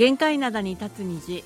限界灘に立つ虹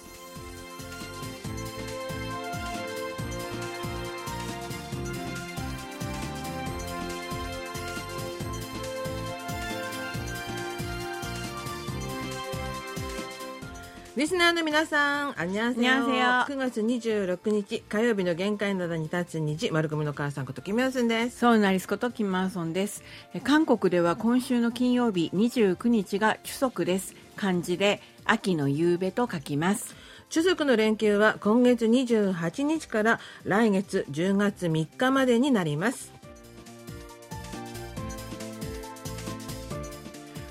リスナーの皆さん、あにゃんせよ。9月26日火曜日の限界などに立つ日、丸組の母さんことキムヨスンです。そうなりすことキムアソンです。韓国では今週の金曜日29日が規則です。漢字で秋の夕べと書きます中足の連休は今月28日から来月10月3日までになります。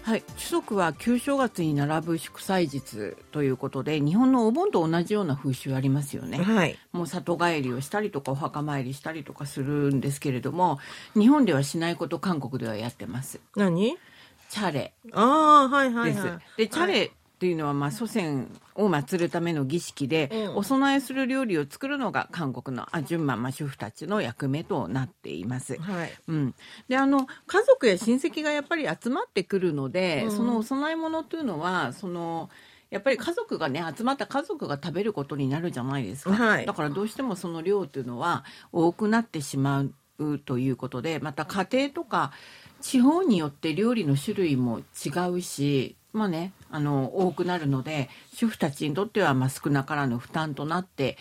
はい、主足は旧正月に並ぶ祝祭日ということで日本のお盆と同じような風習ありますよね。はい。もう里帰りをしたりとかお墓参りしたりとかするんですけれども日本ではしないこと韓国ではやってます。何？チャレああ、はいはい。はい。でチャレっていうのはまあ祖先を祀るための儀式で、うんお供えする料理を作るのが韓国のアジュンマンマ主婦たちの役目となっています。はい。うん、であの家族や親戚がやっぱり集まってくるので、うんそのお供え物というのはそのやっぱり家族がね集まった家族が食べることになるじゃないですか、はいだからどうしてもその量というのは多くなってしまうということでまた家庭とか地方によって料理の種類も違うしまあねあの多くなるので主婦たちにとってはまあ少なからぬ負担となって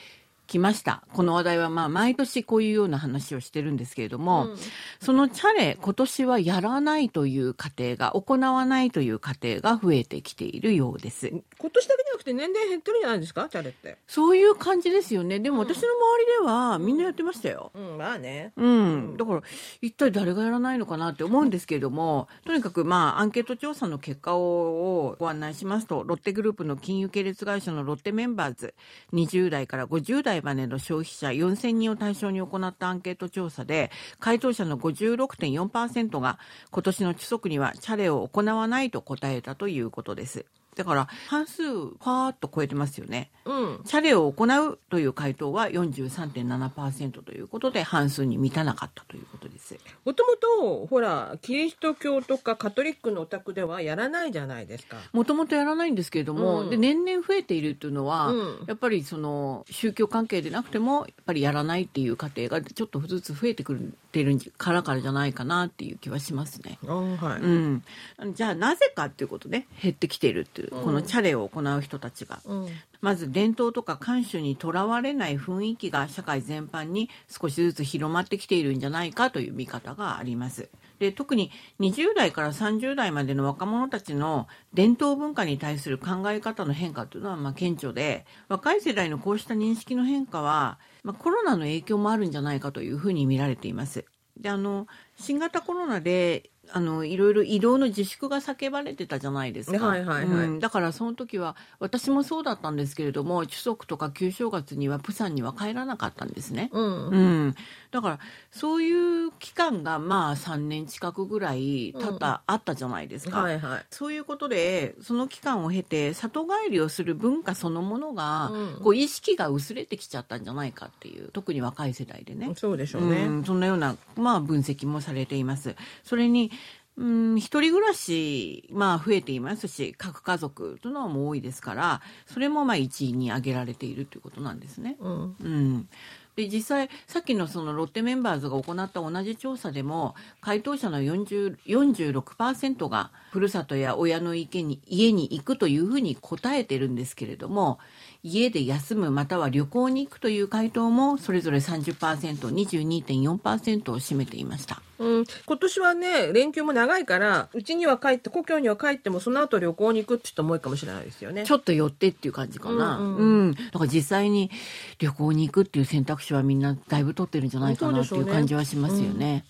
きました。この話題はまあ毎年こういうような話をしてるんですけれども、うん。そのチャレ今年はやらないという家庭が行わないという家庭が増えてきているようです。今年だけじゃなくて年々減ってるんじゃないですか？チャレって。そういう感じですよね。でも私の周りではみんなやってましたよ。うん、まあね。うん、だから一体誰がやらないのかなって思うんですけれどもとにかくまあアンケート調査の結果をご案内しますとロッテグループの金融系列会社のロッテメンバーズ20代から50代バネの消費者4000人を対象に行ったアンケート調査で回答者の56.4%が今年の規則にはチャレを行わないと答えたということです。だから半数ファーっと超えてますよねうん。チャレを行うという回答は43.7%ということで半数に満たなかったということです。もともと、ほら、キリスト教とかカトリックのお宅ではやらないじゃないですか。もともとやらないんですけれども、うんで年々増えているというのは、うんやっぱりその宗教関係でなくてもやっぱりやらないっていう家庭がちょっとずつ増えてくってるからからじゃないかなっていう気はしますね。はい。うん、じゃあなぜかっていうことで減ってきているっていう、このチャレを行う人たちが。うん。まず伝統とか慣習にとらわれない雰囲気が社会全般に少しずつ広まってきているんじゃないかという見方があります。で特に20代から30代までの若者たちの伝統文化に対する考え方の変化というのはまあ顕著で若い世代のこうした認識の変化は、まあ、コロナの影響もあるんじゃないかというふうに見られています。であの新型コロナであのいろいろ移動の自粛が叫ばれてたじゃないですか、はいはいはい。うん。だからその時は私もそうだったんですけれども中足とか旧正月にはプサンには帰らなかったんですね、うん。うん、だからそういう期間がまあ3年近くぐらい経った、あったじゃないですか、はいはい。そういうことでその期間を経て里帰りをする文化そのものが、うん。こう意識が薄れてきちゃったんじゃないかっていう特に若い世代でね、そうでしょうね。うん、そんなような、まあ、分析もされています。それに、うん、一人暮らし、まあ、増えていますし、核家族というのはもう多いですから、それもまあ一位に挙げられているということなんですね。うん。うん。で実際さっきのそのロッテメンバーズが行った同じ調査でも回答者の40 46%がふるさとや親の家に家に行くというふうに答えてるんですけれども家で休むまたは旅行に行くという回答もそれぞれ 30%22.4% を占めていました。うん、今年はね、連休も長いから、うちには帰って、故郷には帰っても、その後旅行に行くって人も多いかもしれないですよね。ちょっと寄ってっていう感じかな。ううんん、だから実際に旅行に行くっていう選択肢はみんなだいぶ取ってるんじゃないかなっていう感じはしますよね。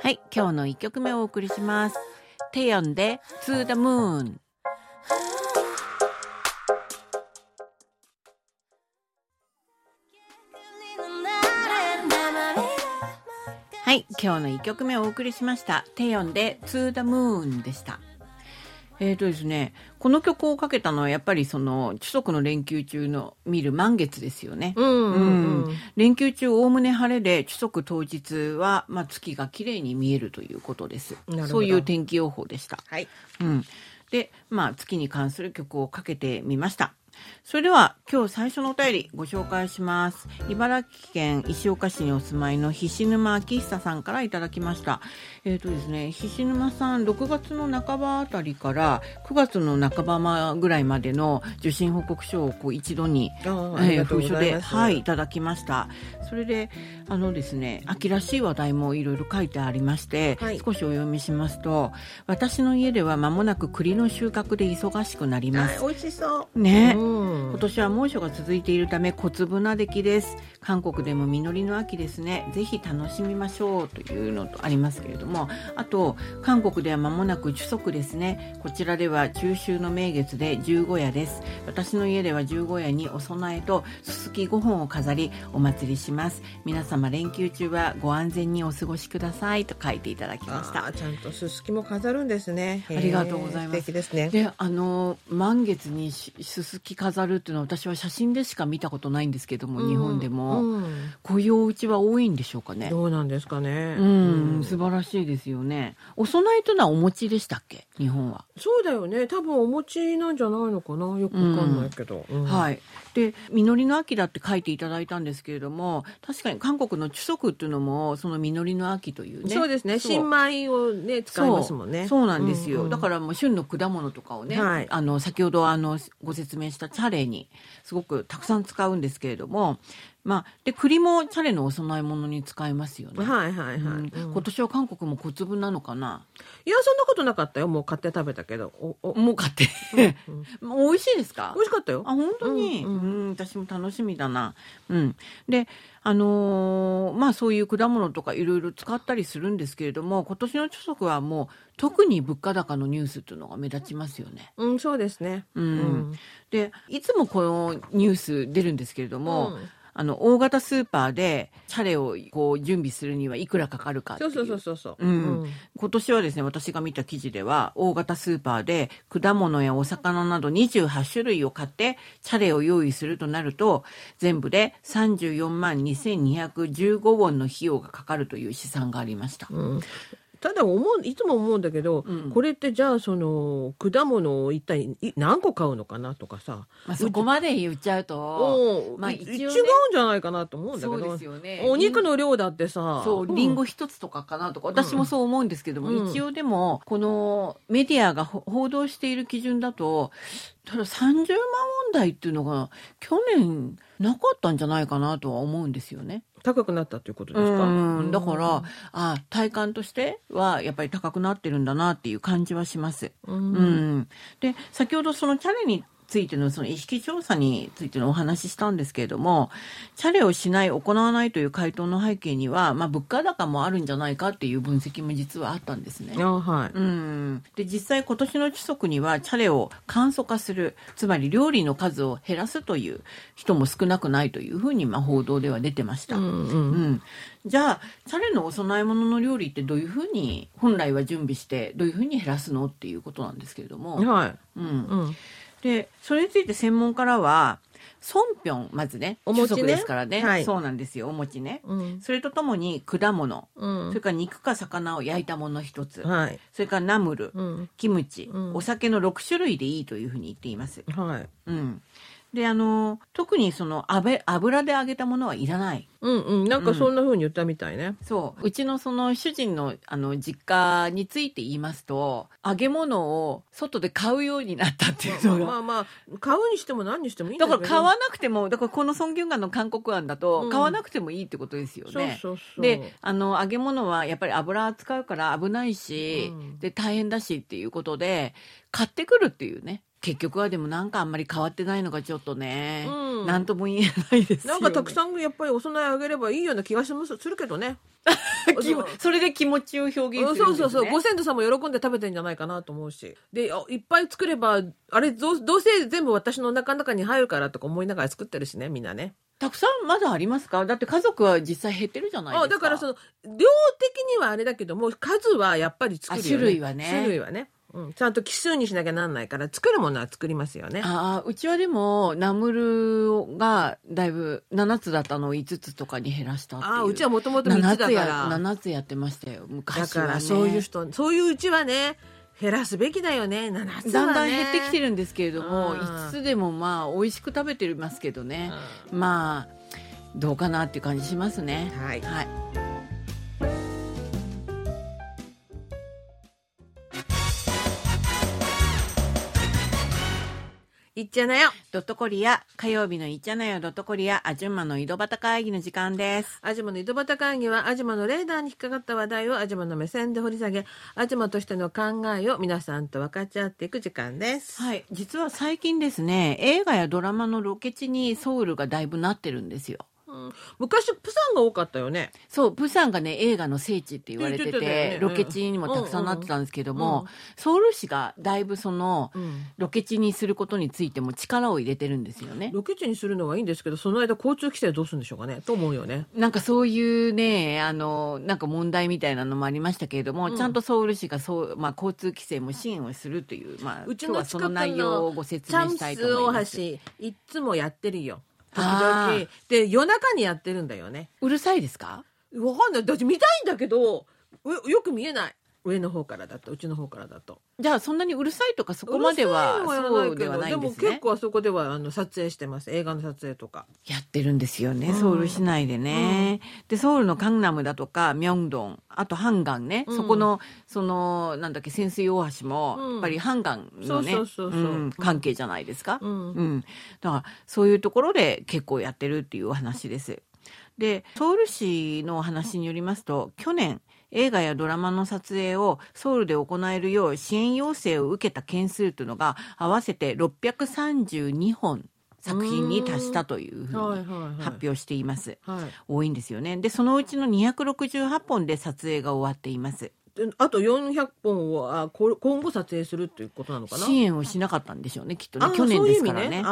はい、今日の一曲目をお送りします。テヨンで To the Moon。はい、今日の一曲目をお送りしました。テヨンで To the Moon でした。えーとですね、この曲をかけたのはやっぱりその中足の連休中の見る満月ですよね。うんうんうん。うん連休中おおむね晴れで中足当日は、まあ、月が綺麗に見えるということですなるほどそういう天気予報でした。はい。うん、で、まあ、月に関する曲をかけてみました。それでは今日最初のお便りご紹介します。茨城県石岡市にお住まいの菱沼明久さんからいただきました。えっ、とですね、菱沼さん6月の半ばあたりから9月の半ばまぐらいまでの受信報告書をこう一度にあー封書で、はい、いただきました。それで、あのですね、秋らしい話題もいろいろ書いてありまして、はい少しお読みしますと、私の家では間もなく栗の収穫で忙しくなります。はい美味しそう。ね、うん今年は猛暑が続いているため小粒な出来です。韓国でも実りの秋ですね。ぜひ楽しみましょうというのとありますけれども。あと韓国では間もなく主足ですね。こちらでは中秋の名月で十五夜です。私の家では十五夜にお供えとすすき5本を飾りお祭りします。皆様連休中はご安全にお過ごしくださいと書いていただきました。ちゃんとすすきも飾るんですね。ありがとうございます。素敵ですね。であの満月にしすすき飾るっていうのは私は写真でしか見たことないんですけども、日本でも、うん。こういうお家は多いんでしょうかね。どうなんですかね。うん、素晴らしいですよね。お供えというのはお餅でしたっけ？日本は、そうだよね。多分お餅なんじゃないのかな？よくわかんないけど。うん。はいで実りの秋だって書いていただいたんですけれども確かに韓国の主足っていうのもその実りの秋というね。そうですね。新米をね使いますもんね。そう。そうなんですよ、うんうん。だからもう旬の果物とかをね、はい。あの先ほどあのご説明したチャレにすごくたくさん使うんですけれどもまあで栗もチャレのお供え物に使えますよね、はいはいはい。うんうん今年は韓国も小粒なのかな？いやそんなことなかったよ。もう買って食べたけど。おおもう買って、もう 美味しいですか？美味しかったよあ。本当に、ううんん私も楽しみだな。うん、であのーまあそういう果物とかいろいろ使ったりするんですけれども今年の著足はもう特に物価高のニュースっていうのが目立ちますよね。うんそうですね。うんでいつもこのニュース出るんですけれども、うんあの大型スーパーでチャレをこう準備するにはいくらかかるかっていうそうそうそうそうそう。うん今年はですね私が見た記事では大型スーパーで果物やお魚など28種類を買ってチャレを用意するとなると全部で34万2215ウォンの費用がかかるという試算がありました。うんただ思ういつも思うんだけど、うん。これってじゃあその果物を一体い何個買うのかなとかさ、まあ、そこまで言っちゃうとおまあい一応ね。違うんじゃないかなと思うんだけそうどですよね。お肉の量だってさ。そう、リンゴ一つとかかなとか、私もそう思うんですけども、うん。一応でも、このメディアがほ報道している基準だと、ただ30万問題っていうのが、去年なかったんじゃないかなとは思うんですよね。高くなったということですか、うん、だから、あ体感としては、やっぱり高くなってるんだなっていう感じはします。うん。うん、で先ほどそのチャレについてのその意識調査についてのお話ししたんですけれどもチャレをしない行わないという回答の背景には、まあ、物価高もあるんじゃないかっていう分析も実はあったんですね。あはい、うん、で実際今年の規則にはチャレを簡素化するつまり料理の数を減らすという人も少なくないというふうにまあ報道では出てました。うんうん。うん、じゃあチャレのお供え物の料理ってどういうふうに本来は準備してどういうふうに減らすのっていうことなんですけれども、はい、うん、うん、でそれについて専門家らはソンピョンまずねお餅ね。ですからね、はい。そうなんですよお餅ね、うん。それとともに果物、うん。それから肉か魚を焼いたもの一つ、はい、それからナムル、うん。キムチ、うん。お酒の6種類でいいというふうに言っています。はい、うん、であの特にその油油で揚げたものはいらない。うんうん、なんかそんな風に言ったみたいね。そう。うちのその主人のあの実家について言いますと揚げ物を外で買うようになったっていうのが、まあまあ買うにしても何にしてもいいんだけどだから買わなくてもだからこのソン・ギュンガンの韓国案だと、うん。買わなくてもいいってことですよね。そうそうそう。であの揚げ物はやっぱり油使うから危ないし、うん。で大変だしっていうことで買ってくるっていうね結局はでもなんかあんまり変わってないのがちょっとね、うん。なんとも言えないですよ、ね、なんかたくさんやっぱりお供えあげればいいような気がしますするけどね。それで気持ちを表現するね、そうそうそう。ご先祖さんも喜んで食べてんじゃないかなと思うし。であいっぱい作ればあれどうどうせ全部私のお腹の中に入るからとか思いながら作ってるしねみんなね。たくさんまだありますか？だって家族は実際減ってるじゃないですか。あだからその量的にはあれだけども数はやっぱり作るよ、ね、あ種類はね。種類はね、うん、ちゃんと奇数にしなきゃなんないから作るものは作りますよね。ああうちはでもナムルがだいぶ7つだったのを5つとかに減らしたっていう。ああうちはもともと3つだ7つやから7つやってましたよだ昔は、ね、からそういう人そういううちはね減らすべきだよね。7つはね。だんだん減ってきてるんですけれども、うん。5つでもまあ美味しく食べてますけどね、まあどうかなっていう感じしますね。はい。はいいっちゃなよドットコリア火曜日のいっちゃなよドットコリアあじゅんまの井戸端会議の時間です。アジマの井戸端会議はアジマのレーダーに引っかかった話題をアジマの目線で掘り下げアジマとしての考えを皆さんと分かち合っていく時間です。はい、実は最近ですね映画やドラマのロケ地にソウルがだいぶなってるんですよ。うん昔プサンが多かったよね。そうプサンがね映画の聖地って言われててねロケ地にもたくさんなってたんですけども、うんうんソウル市がだいぶそのうんロケ地にすることについても力を入れてるんですよね。ロケ地にするのはいいんですけどその間交通規制どうするんでしょうかねと思うよね。なんかそういうね、あの、なんか問題みたいなのもありましたけれども、うんちゃんとソウル市がそう、まあ、交通規制も支援をするという、まあ、うち今日はその内容のをご説明したいと思います。橋いっつもやってるよ。時あ々で夜中にやってるんだよね。うるさいですか？わかんない。だって見たいんだけどうよく見えない。上の方からだとうちの方からだと。じゃあ、そんなにうるさいとかそこまでは、そうではないんですね。も結構あそこではあの撮影してます。映画の撮影とか。やってるんですよね、うんソウル市内でね。で、ソウルのカンナムだとか、ミョンドン、あとハンガンね、うんそこの、その、なんだっけ、潜水大橋も、うんやっぱりハンガンのね、関係じゃないですか。うんうん、だからそういうところで結構やってるっていうお話です。でソウル市の話によりますと去年映画やドラマの撮影をソウルで行えるよう支援要請を受けた件数というのが合わせて632本作品に達したというふうにはいはいはい。発表しています。はい。多いんですよね。でそのうちの268本で撮影が終わっています。であと400本をあこ今後撮影するっていうことなのかな？支援をしなかったんでしょうねきっとねあ去年ですからね。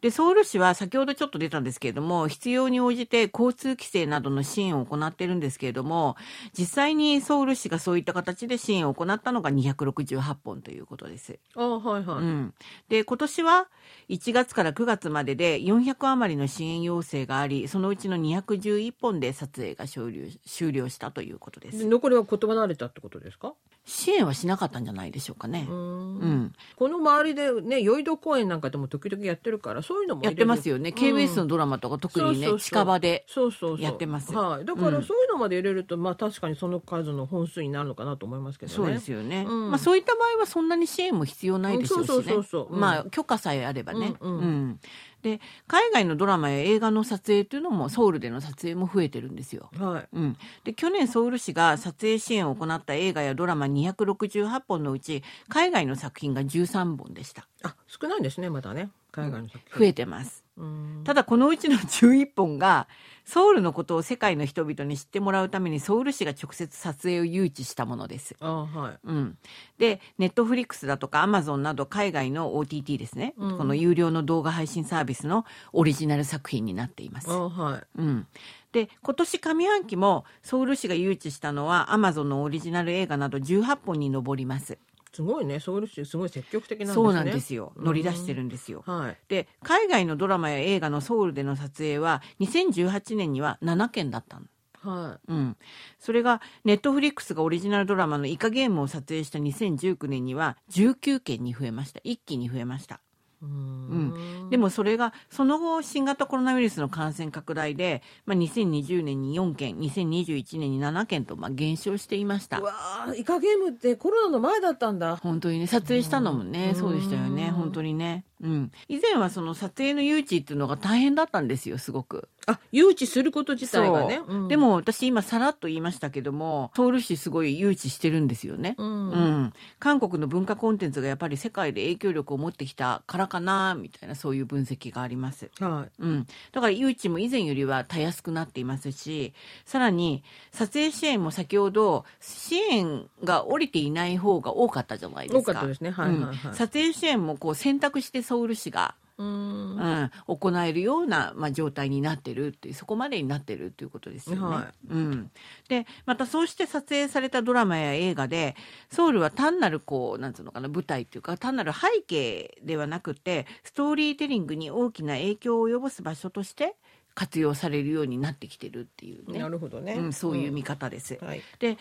でソウル市は先ほどちょっと出たんですけれども必要に応じて交通規制などの支援を行っているんですけれども実際にソウル市がそういった形で支援を行ったのが268本ということです。あはいはい。うん、で今年は1月から9月までで400余りの支援要請がありそのうちの211本で撮影が終了終了したということです。で残りは言葉慣れたってことですか？支援はしなかったんじゃないでしょうかね。う。ん。うん、この周りでね酔い戸公園なんかでも時々やってるからそういうのもやってますよ。よね、ん。KBS のドラマとか特にね近場でそうそうそう。やってます。はい。だからそういうのまで入れると、まあ確かにその数の本数になるのかなと思いますけどね。そうですよね、うん。まあ、そういった場合はそんなに支援も必要ないでしょうしね。うんそうそうそうそう。うん。まあ許可さえあればね、うんうん。うんで海外のドラマや映画の撮影というのもソウルでの撮影も増えてるんですよ。はい。うん、で去年ソウル市が撮影支援を行った映画やドラマ268本のうち海外の作品が13本でしたあ少ないんですねまだね海外の作品。増えてますうんただこのうちの11本がソウルのことを世界の人々に知ってもらうためにソウル市が直接撮影を誘致したものです。あはい。うん、でネットフリックスだとかアマゾンなど海外の OTT ですね、うんこの有料の動画配信サービスのオリジナル作品になっています。あはい。うん、で今年上半期もソウル市が誘致したのはアマゾンのオリジナル映画など18本に上ります。すごいねソウル市すごい積極的なんですね。そうなんですよ乗り出してるんですよ。はい。で海外のドラマや映画のソウルでの撮影は2018年には7件だったの。はうん、それがネットフリックスがオリジナルドラマの「イカゲーム」を撮影した2019年には19件に増えました一気に増えましたい。うん。でもそれがその後新型コロナウイルスの感染拡大で、まあ、2020年に4件2021年に7件とまあ減少していました。うわーイカゲームってコロナの前だったんだ。本当にね撮影したのもねうん。そうでしたよねうん本当にね。うん。以前はその撮影の誘致っていうのが大変だったんですよすごくあ誘致すること自体がね。そううんで、も私今さらっと言いましたけどもソウル市すごい誘致してるんですよねう。うんん、韓国の文化コンテンツがやっぱり世界で影響力を持ってきたからかなみたいなそういう分析があります。はい。うん、だから誘致も以前よりはたやすくなっていますしさらに撮影支援も先ほど支援が降りていない方が多かったじゃないですか。多かったですね。はいはいはい。うん撮影支援もこう選択してソウル市が、うん。うん、行えるような、まあ、状態になってるっていうそこまでになってるっていうことですよね。はうん、でまたそうして撮影されたドラマや映画でソウルは単なるこうなんつうのかな舞台っていうか単なる背景ではなくてストーリーテリングに大きな影響を及ぼす場所として活用されるようになってきてるっていうね。なるほどね、うん、そういう見方です。うんはい。で例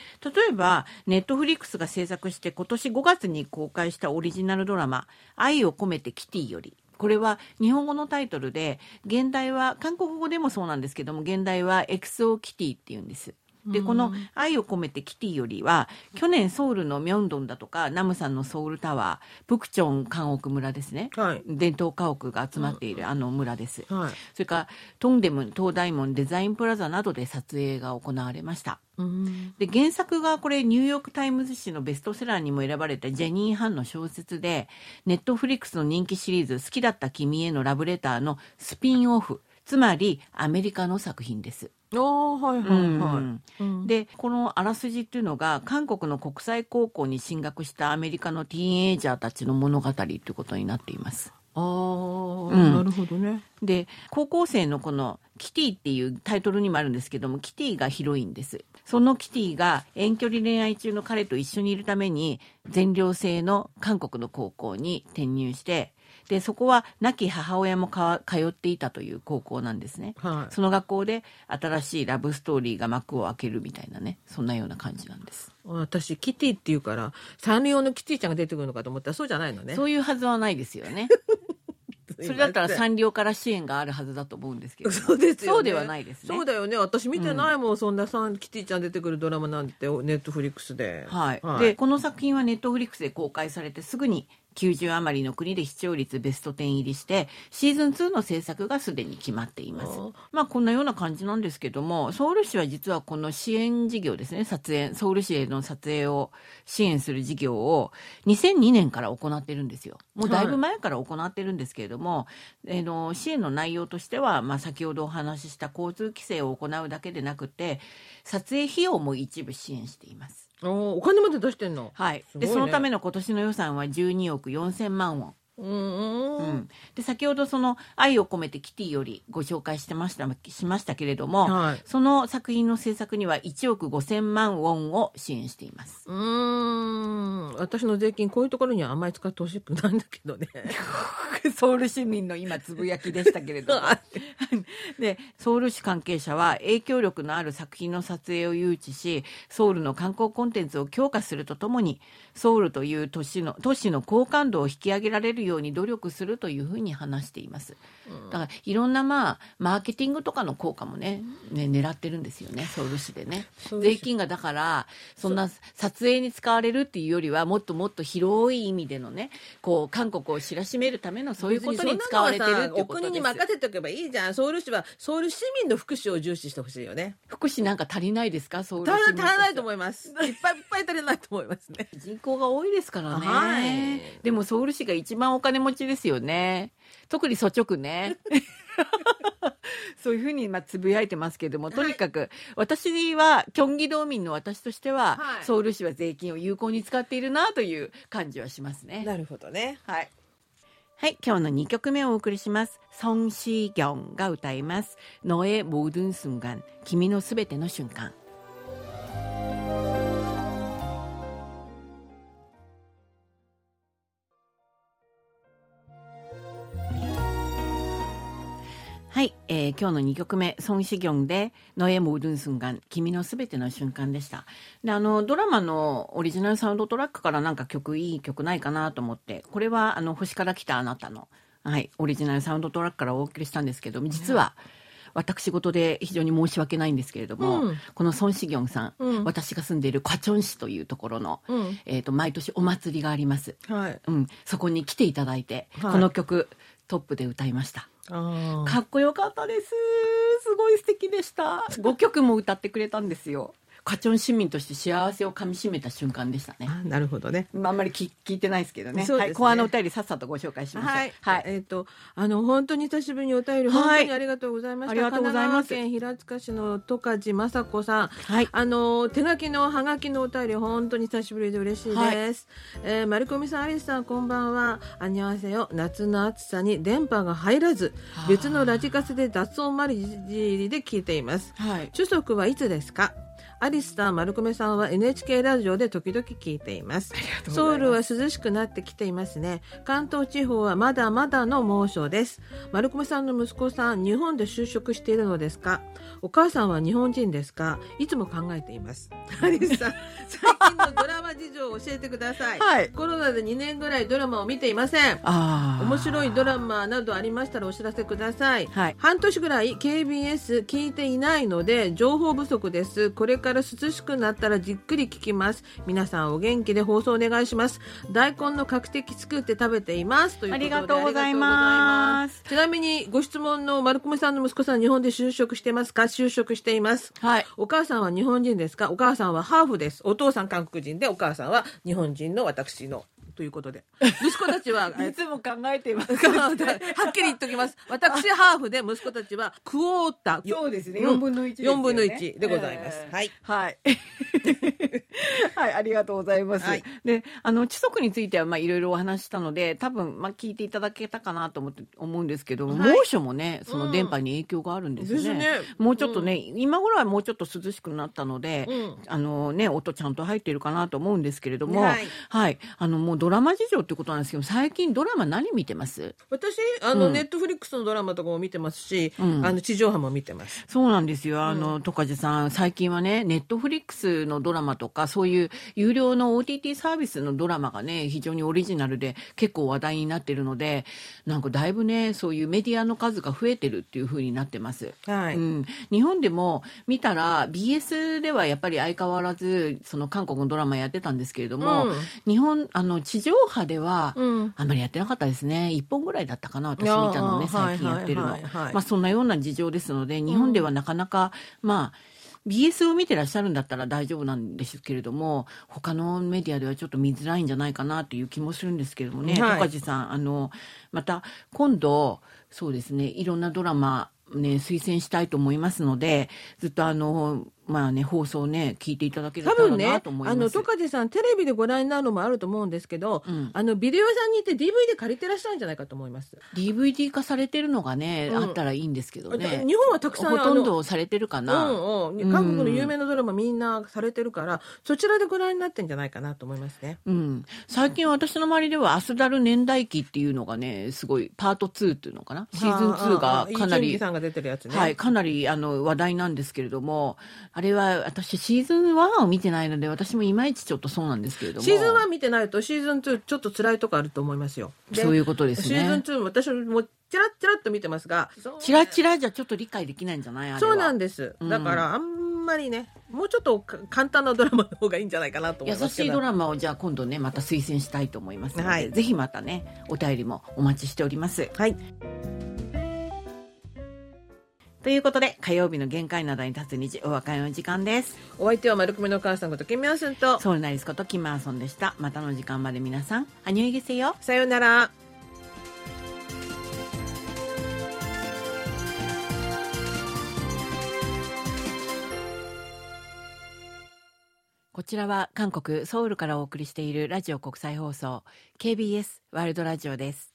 えばネットフリックスが制作して今年5月に公開したオリジナルドラマ「愛を込めてキティ」よりこれは日本語のタイトルで現代は韓国語でもそうなんですけども現代はエクソキティっていうんです。でこの「愛を込めてキティ」よりは去年ソウルのミョンドンだとかナムさんのソウルタワープクチョン韓屋村ですね、はい。伝統家屋が集まっているあの村です。はい。それからトンデムン東大門デザインプラザなどで撮影が行われました。うん。で原作がこれニューヨーク・タイムズ紙のベストセラーにも選ばれたジェニー・ハンの小説で Netflix の人気シリーズ「好きだった君へのラブレター」のスピンオフつまりアメリカの作品です。ああはいはいはい、うん。でこのあらすじっていうのが韓国の国際高校に進学したアメリカのティーンエイジャーたちの物語っていうことになっています。ああ、ん。なるほどね。で高校生のこのキティっていうタイトルにもあるんですけどもキティがヒロインです。そのキティが遠距離恋愛中の彼と一緒にいるために全寮制の韓国の高校に転入してでそこは亡き母親もか通っていたという高校なんですね。はい。その学校で新しいラブストーリーが幕を開けるみたいなねそんなような感じなんです、私キティっていうからサンリオのキティちゃんが出てくるのかと思ったらそうじゃないのね。そういうはずはないですよね。それだったらサンリオから支援があるはずだと思うんですけど。もそうですよね。そうではないですね。そうだよね。私見てないもん、そんなサンキティちゃん出てくるドラマなんてネットフリックスで。はい、でこの作品はネットフリックスで公開されてすぐに90余りの国で視聴率ベスト10入りしてシーズン2の制作がすでに決まっています。まあこんなような感じなんですけどもソウル市は実はこの支援事業ですね撮影ソウル市への撮影を支援する事業を2002年から行ってるんですよ。もうだいぶ前から行ってるんですけれども、えの支援の内容としては、まあ、先ほどお話しした交通規制を行うだけでなくて撮影費用も一部支援していますおーお金まで出してんの。はい、でそのための今年の予算は12億4000万ウォン。うんうん。うん、で先ほどその「愛を込めてキティ」よりご紹介してましたしましたけれども、はい。その作品の制作には1億5000万ウォンを支援しています。うーん。私の税金こういうところにはあんまり使ってほしくないんだけどね。ソウル市民の今つぶやきでしたけれども。でソウル市関係者は影響力のある作品の撮影を誘致しソウルの観光コンテンツを強化するとともにソウルという都市の都市の好感度を引き上げられるように努力するというふうに話しています。だからいろんなまあマーケティングとかの効果もねね狙ってるんですよねソウル市でね。税金がだからそんな撮影に使われるっていうよりはもっともっと広い意味でのねこう韓国を知らしめるためのそういうことに使われてるってことお国にです。任せておけばいいじゃん。ソウル市はソウル市民の福祉を重視してほしいよね。福祉なんか足りないですか？ソウル足市民ら足らないとう思います。いっぱいいっぱい足りないと思いますね。人口が多いですからね、はい。でもソウル市が一番お金持ちですよね特に率直ねそういうふうにまあつぶやいてますけれどもとにかく私はキョンギ道民の私としては、はいソウル市は税金を有効に使っているなという感じはしますね。なるほどねはい。はい、今日の2曲目をお送りします。ソン・シギョンが歌います。너의모든순간、君のすべての瞬間。 はい、えー今日の2曲目、ソン・シギョンで、너의모든순간、君のすべての瞬間でした。で、あの、ドラマのオリジナルサウンドトラックからなんか曲、いい曲ないかなと思って、これは、あの、星から来たあなたの、はい、オリジナルサウンドトラックからお送りしたんですけど、実は、私事で非常に申し訳ないんですけれども、うんこのソン・シギョンさん、うん私が住んでいるカチョン市というところの、うんえっ、と、毎年お祭りがあります。はいうん、そこに来ていただいて、はいこの曲、 トップで歌いました。あかっこよかったです。すごい素敵でした。5曲も歌ってくれたんですよ。カチョン市民として幸せをかみしめた瞬間でしたね。あなるほどね。まああんまり聞聞いてないですけどね。そうですね。はい、後半のお便りさっさとご紹介しましょう。はい、はい。えっ、とあの本当に久しぶりにお便りはい。本当にありがとうございました、ありがとうございます。神奈川県平塚市の十勝雅子さん。はい。あの手書きのハガキのお便り本当に久しぶりで嬉しいです、はい。えー、マルコミさんアリスさんこんばんは。あにゃわせよ夏の暑さに電波が入らず別のラジカセで雑音マリジリで聞いています。はい。主足はいつですか？アリスさん、丸米さんは NHK ラジオで時々聞いています。ソウルは涼しくなってきていますね。関東地方はまだまだの猛暑です。丸米さんの息子さん、日本で就職しているのですか？お母さんは日本人ですか？いつも考えています。アリスさん、最近のドラマ事情を教えてください。はいコロナで2年ぐらいドラマを見ていません。ああ。面白いドラマなどありましたらお知らせください。はい半年ぐらい KBS 聞いていないので情報不足です。これから涼しくなったらじっくり聞きます。皆さんお元気で放送お願いします。大根の角的作って食べています。というありがとうございますちなみにご質問の丸米さんの息子さん日本で就職してますか？就職しています。はい。お母さんは日本人ですか？お母さんはハーフです。お父さん韓国人でお母さんは日本人の私の。ということで。息子たちは、え いつも考えています。はっきり言っておきます。私、ハーフで息子たちはクォーター。そうですね。うん4分の1ですよね。4分の1でございますえーはい。はい。はい、ありがとうございます。はいで、あの、地則については、まあ、いろいろお話ししたので、多分、まあ、聞いていただけたかなと思って、思うんですけど、はい猛暑もね、その電波に影響があるんですよね。ですねもうちょっとね、今頃はもうちょっと涼しくなったので、うんあのね、音ちゃんと入ってるかなと思うんですけれども、ははいい。あの、もうドラマ事情ってことなんですけど、最近ドラマ何見てます？私、あの、うんネットフリックスのドラマとかも見てますし、うんあの、地上波も見てます。そうなんですよ。あの、トカジさん、最近はね、ネットフリックスのドラマとか、そういう有料の OTT サービスのドラマがね、非常にオリジナルで結構話題になってるので、なんかだいぶね、そういうメディアの数が増えてるっていう風になってます。はい。うん、日本でも見たら BS ではやっぱり相変わらずその韓国のドラマやってたんですけれども、うん日本あの地上波ではうん。あんまりやってなかったですね。1本ぐらいだったかな私見たのね最近やってるの、まあそんなような事情ですので日本ではなかなか、まあ BS を見てらっしゃるんだったら大丈夫なんですけれども他のメディアではちょっと見づらいんじゃないかなという気もするんですけれどもね、はい。高地さん。あのまた今度そうですねいろんなドラマね、推薦したいと思いますのでずっとあのまあね放送ね聞いていただけたら多分ねなと思います。あのトカジさんテレビでご覧になるのもあると思うんですけど、うんあのビデオ屋さんに行って DVD 借りてらっしゃるんじゃないかと思います、DVD 化されてるのがね、うんあったらいいんですけどね。日本はたくさんほとんどされてるかな。うんうん、韓国の有名なドラマみんなされてるから、そちらでご覧になってんじゃないかなと思いますね。うん、最近私の周りでは「アスダル年代記」っていうのがねすごいパート2っていうのかな？シーズン2がかなり。はい、かなりあの話題なんですけれどもあれは私シーズン1を見てないので私もいまいちちょっとそうなんですけれどもシーズン1見てないとシーズン2ちょっと辛いとこあると思いますよ。そういうことですねシーズン2私もチラッチラッと見てますが、チラチラじゃちょっと理解できないんじゃないそうなんです。うんだからあんまりね、もうちょっとか簡単なドラマの方がいいんじゃないかなと思優いますけど。しいドラマをじゃあ今度ねまた推薦したいと思いますので、はいぜひまたねお便りもお待ちしております。はい。ということで火曜日の限界などに立つ日お別れの時間です。お相手は丸組のお母さんことキミヤスンと、ソウルナリスことキム・アーソンでした。またの時間まで皆さん、アニョイゲセよ。さようなら。こちらは韓国ソウルからお送りしているラジオ国際放送 KBS ワールドラジオです。